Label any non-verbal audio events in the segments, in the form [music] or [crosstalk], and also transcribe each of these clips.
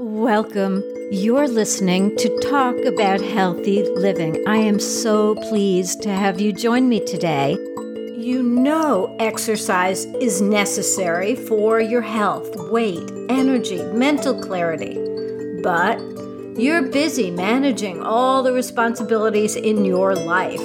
Welcome. You're listening to Talk About Healthy Living. I am so pleased to have you join me today. You know, exercise is necessary for your health, weight, energy, mental clarity. But you're busy managing all the responsibilities in your life.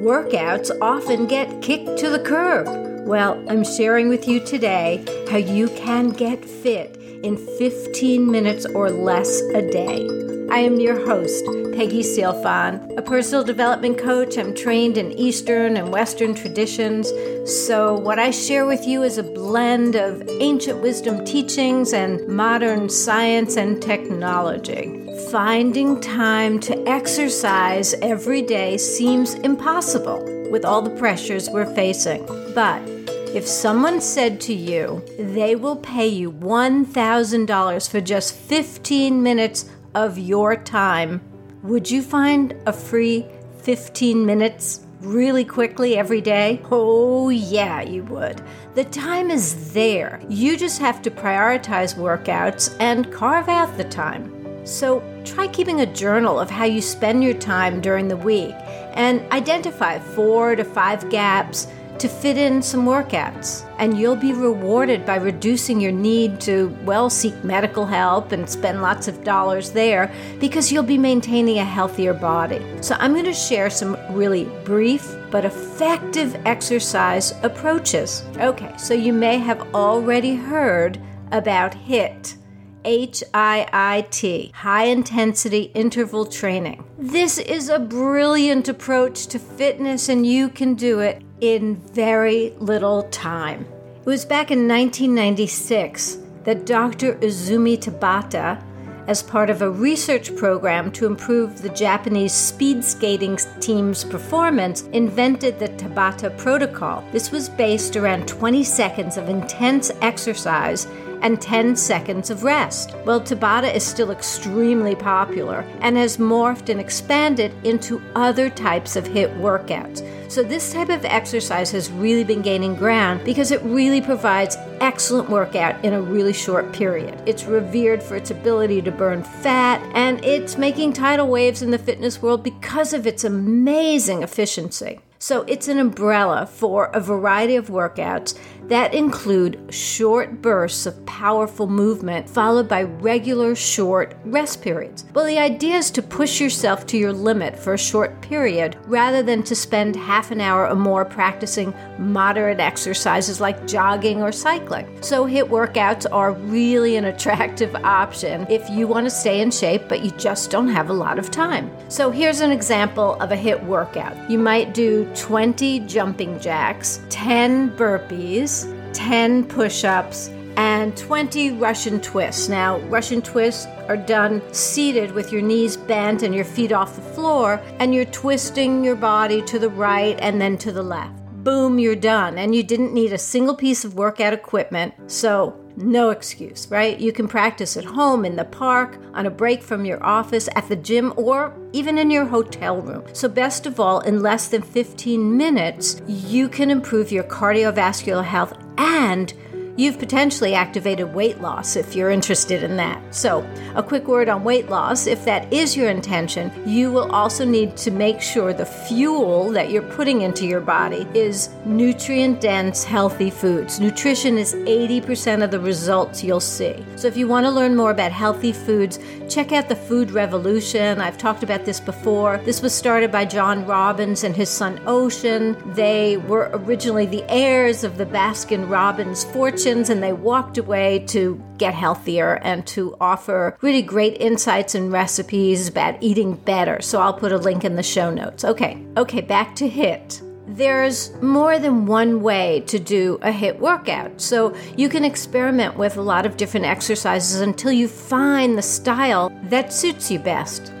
Workouts often get kicked to the curb. Well, I'm sharing with you today how you can get fit in 15 minutes or less a day. I am your host, Peggy Sealfon, a personal development coach. I'm trained in Eastern and Western traditions. So, what I share with you is a blend of ancient wisdom teachings and modern science and technology. Finding time to exercise every day seems impossible with all the pressures we're facing. But if someone said to you they will pay you $1,000 for just 15 minutes of your time, would you find a free 15 minutes really quickly every day? Oh, yeah, you would. The time is there. You just have to prioritize workouts and carve out the time. So try keeping a journal of how you spend your time during the week and identify four to five gaps to fit in some workouts. And you'll be rewarded by reducing your need to, well, seek medical help and spend lots of dollars there because you'll be maintaining a healthier body. So, I'm going to share some really brief but effective exercise approaches. Okay, so you may have already heard about HIT. HIIT, high intensity interval training. This is a brilliant approach to fitness, and you can do it in very little time. It was back in 1996 that Dr. Izumi Tabata, as part of a research program to improve the Japanese speed skating team's performance, invented the Tabata Protocol. This was based around 20 seconds of intense exercise and 10 seconds of rest. Well, Tabata is still extremely popular and has morphed and expanded into other types of HIIT workouts. So, this type of exercise has really been gaining ground because it really provides excellent workout in a really short period. It's revered for its ability to burn fat, and it's making tidal waves in the fitness world because of its amazing efficiency. So, it's an umbrella for a variety of workouts that include short bursts of powerful movement followed by regular short rest periods. Well, the idea is to push yourself to your limit for a short period rather than to spend half an hour or more practicing moderate exercises like jogging or cycling. So, HIIT workouts are really an attractive [laughs] option if you want to stay in shape but you just don't have a lot of time. So, here's an example of a HIIT workout. You might do 20 jumping jacks, 10 burpees, 10 push ups, and 20 Russian twists. Now, Russian twists are done seated with your knees bent and your feet off the floor, and you're twisting your body to the right and then to the left. Boom, you're done. And you didn't need a single piece of workout equipment, so no excuse, right? You can practice at home, in the park, on a break from your office, at the gym, or even in your hotel room. So, best of all, in less than 15 minutes, you can improve your cardiovascular health and you've potentially activated weight loss if you're interested in that. So, a quick word on weight loss if that is your intention, you will also need to make sure the fuel that you're putting into your body is nutrient dense, healthy foods. Nutrition is 80% of the results you'll see. So, if you want to learn more about healthy foods, check out the Food Revolution. I've talked about this before. This was started by John Robbins and his son Ocean. They were originally the heirs of the Baskin Robbins fortune and they walked away to get healthier and to offer really great insights and recipes about eating better. So I'll put a link in the show notes. Okay, okay, back to HIIT there's more than one way to do a HIIT workout. So you can experiment with a lot of different exercises until you find the style that suits you best.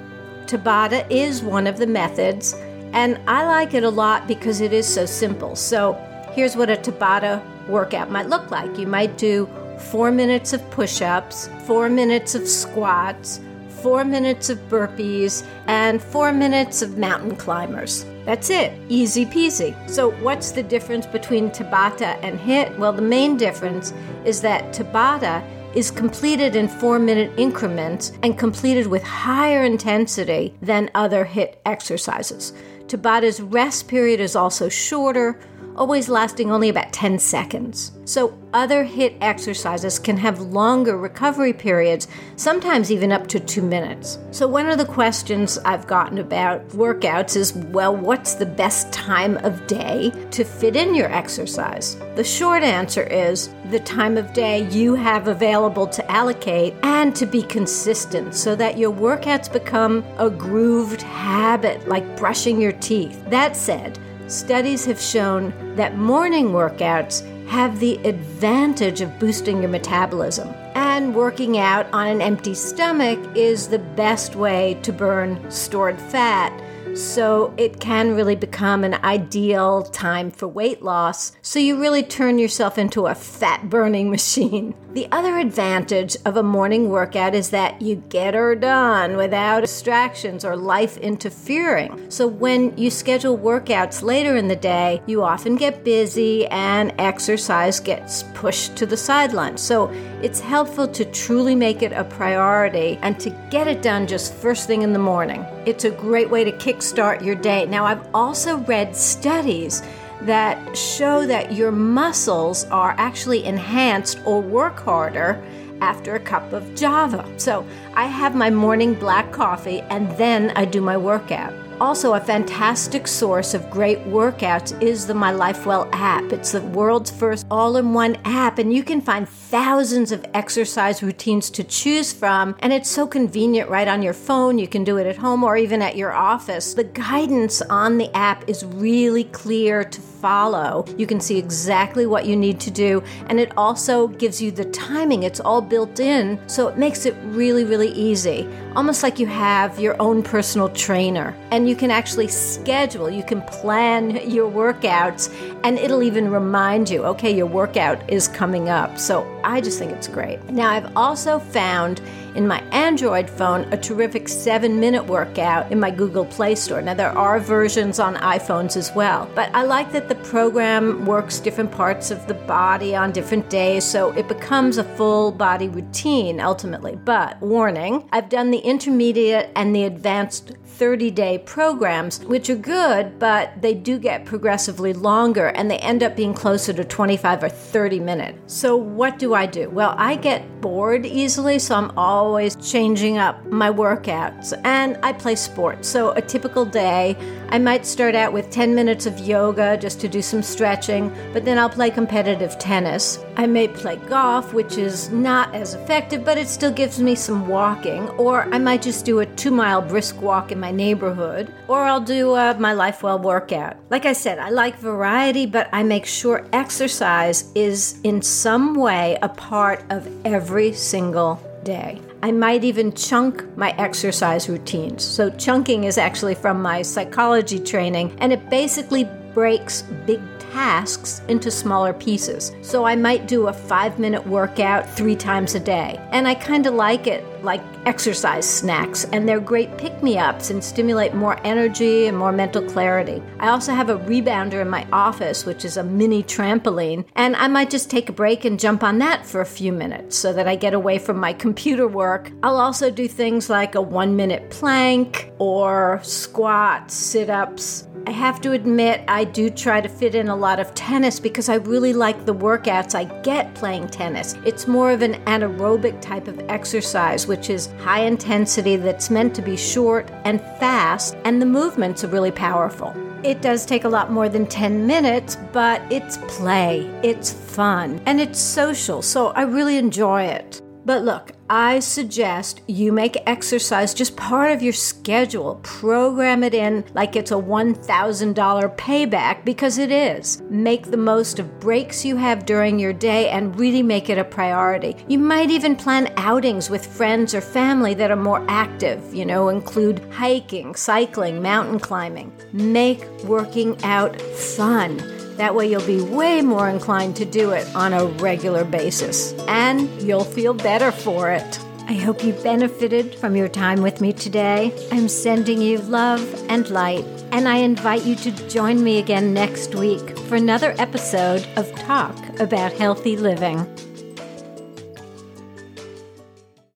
Tabata is one of the methods, and I like it a lot because it is so simple. So here's what a Tabata workout might look like. You might do four minutes of push ups, four minutes of squats, four minutes of burpees, and four minutes of mountain climbers. That's it, easy peasy. So, what's the difference between Tabata and HIIT? Well, the main difference is that Tabata is completed in four minute increments and completed with higher intensity than other HIIT exercises. Tabatas' rest period is also shorter, always lasting only about 10 seconds. So, other HIIT exercises can have longer recovery periods, sometimes even up to two minutes. So, one of the questions I've gotten about workouts is well, what's the best time of day to fit in your exercise? The short answer is the time of day you have available to allocate and to be consistent so that your workouts become a grooved habit like brushing your teeth. That said, Studies have shown that morning workouts have the advantage of boosting your metabolism. And working out on an empty stomach is the best way to burn stored fat so it can really become an ideal time for weight loss. So you really turn yourself into a fat burning [laughs] machine. The other advantage of a morning workout is that you get her done without distractions or life interfering. So when you schedule workouts later in the day, you often get busy and exercise gets pushed to the sideline. So it's helpful to truly make it a priority and to get it done just first thing in the morning. It's a great way to kick start your day. Now, I've also read studies that show that your muscles are actually enhanced or work harder after a cup of java. So I have my morning black coffee and then I do my workout. Also, a fantastic source of great workouts is the My Life Well app. It's the world's first all in one app, and you can find thousands of exercise routines to choose from. And it's so convenient right on your phone. You can do it at home or even at your office. The guidance on the app is really clear to follow. You can see exactly what you need to do, and it also gives you the timing. It's all built in, so it makes it really, really easy. Almost like you have your own personal trainer. And you can actually schedule, you can plan your workouts, and it'll even remind you, okay, your workout is coming up. So I just think it's great. Now, I've also found in my Android phone a terrific seven minute workout in my Google Play Store. Now, there are versions on iPhones as well, but I like that the program works different parts of the body on different days, so it becomes a full body routine ultimately. But warning, I've done the intermediate and the advanced 30 day programs, which are good, but they do get progressively longer and they end up being closer to 25 or 30 minutes. So, what do I do? Well, I get bored easily, so I'm always changing up my workouts and I play sports. So, a typical day, I might start out with 10 minutes of yoga just to do some stretching, but then I'll play competitive tennis. I may play golf, which is not as effective, but it still gives me some walking, or I might just do a two mile brisk walk in my my neighborhood, or I'll do uh, my Life Well workout. Like I said, I like variety, but I make sure exercise is in some way a part of every single day. I might even chunk my exercise routines. So, chunking is actually from my psychology training, and it basically breaks big tasks into smaller pieces. So I might do a five minute workout three times a day. And I kind of like it like exercise snacks, and they're great pick me ups and stimulate more energy and more mental clarity. I also have a rebounder in my office, which is a mini trampoline, and I might just take a break and jump on that for a few minutes so that I get away from my computer work. I'll also do things like a one minute plank or squats, sit ups, I have to admit, I do try to fit in a lot of tennis because I really like the workouts I get playing tennis. It's more of an anaerobic type of exercise, which is high intensity that's meant to be short and fast, and the movements are really powerful. It does take a lot more than 10 minutes, but it's play, it's fun, and it's social, so I really enjoy it. But look, I suggest you make exercise just part of your schedule. Program it in like it's a $1,000 payback because it is. Make the most of breaks you have during your day and really make it a priority. You might even plan outings with friends or family that are more active, you know, include hiking, cycling, mountain climbing. Make working out fun. That way, you'll be way more inclined to do it on a regular basis, and you'll feel better for it. I hope you benefited from your time with me today. I'm sending you love and light, and I invite you to join me again next week for another episode of Talk About Healthy Living.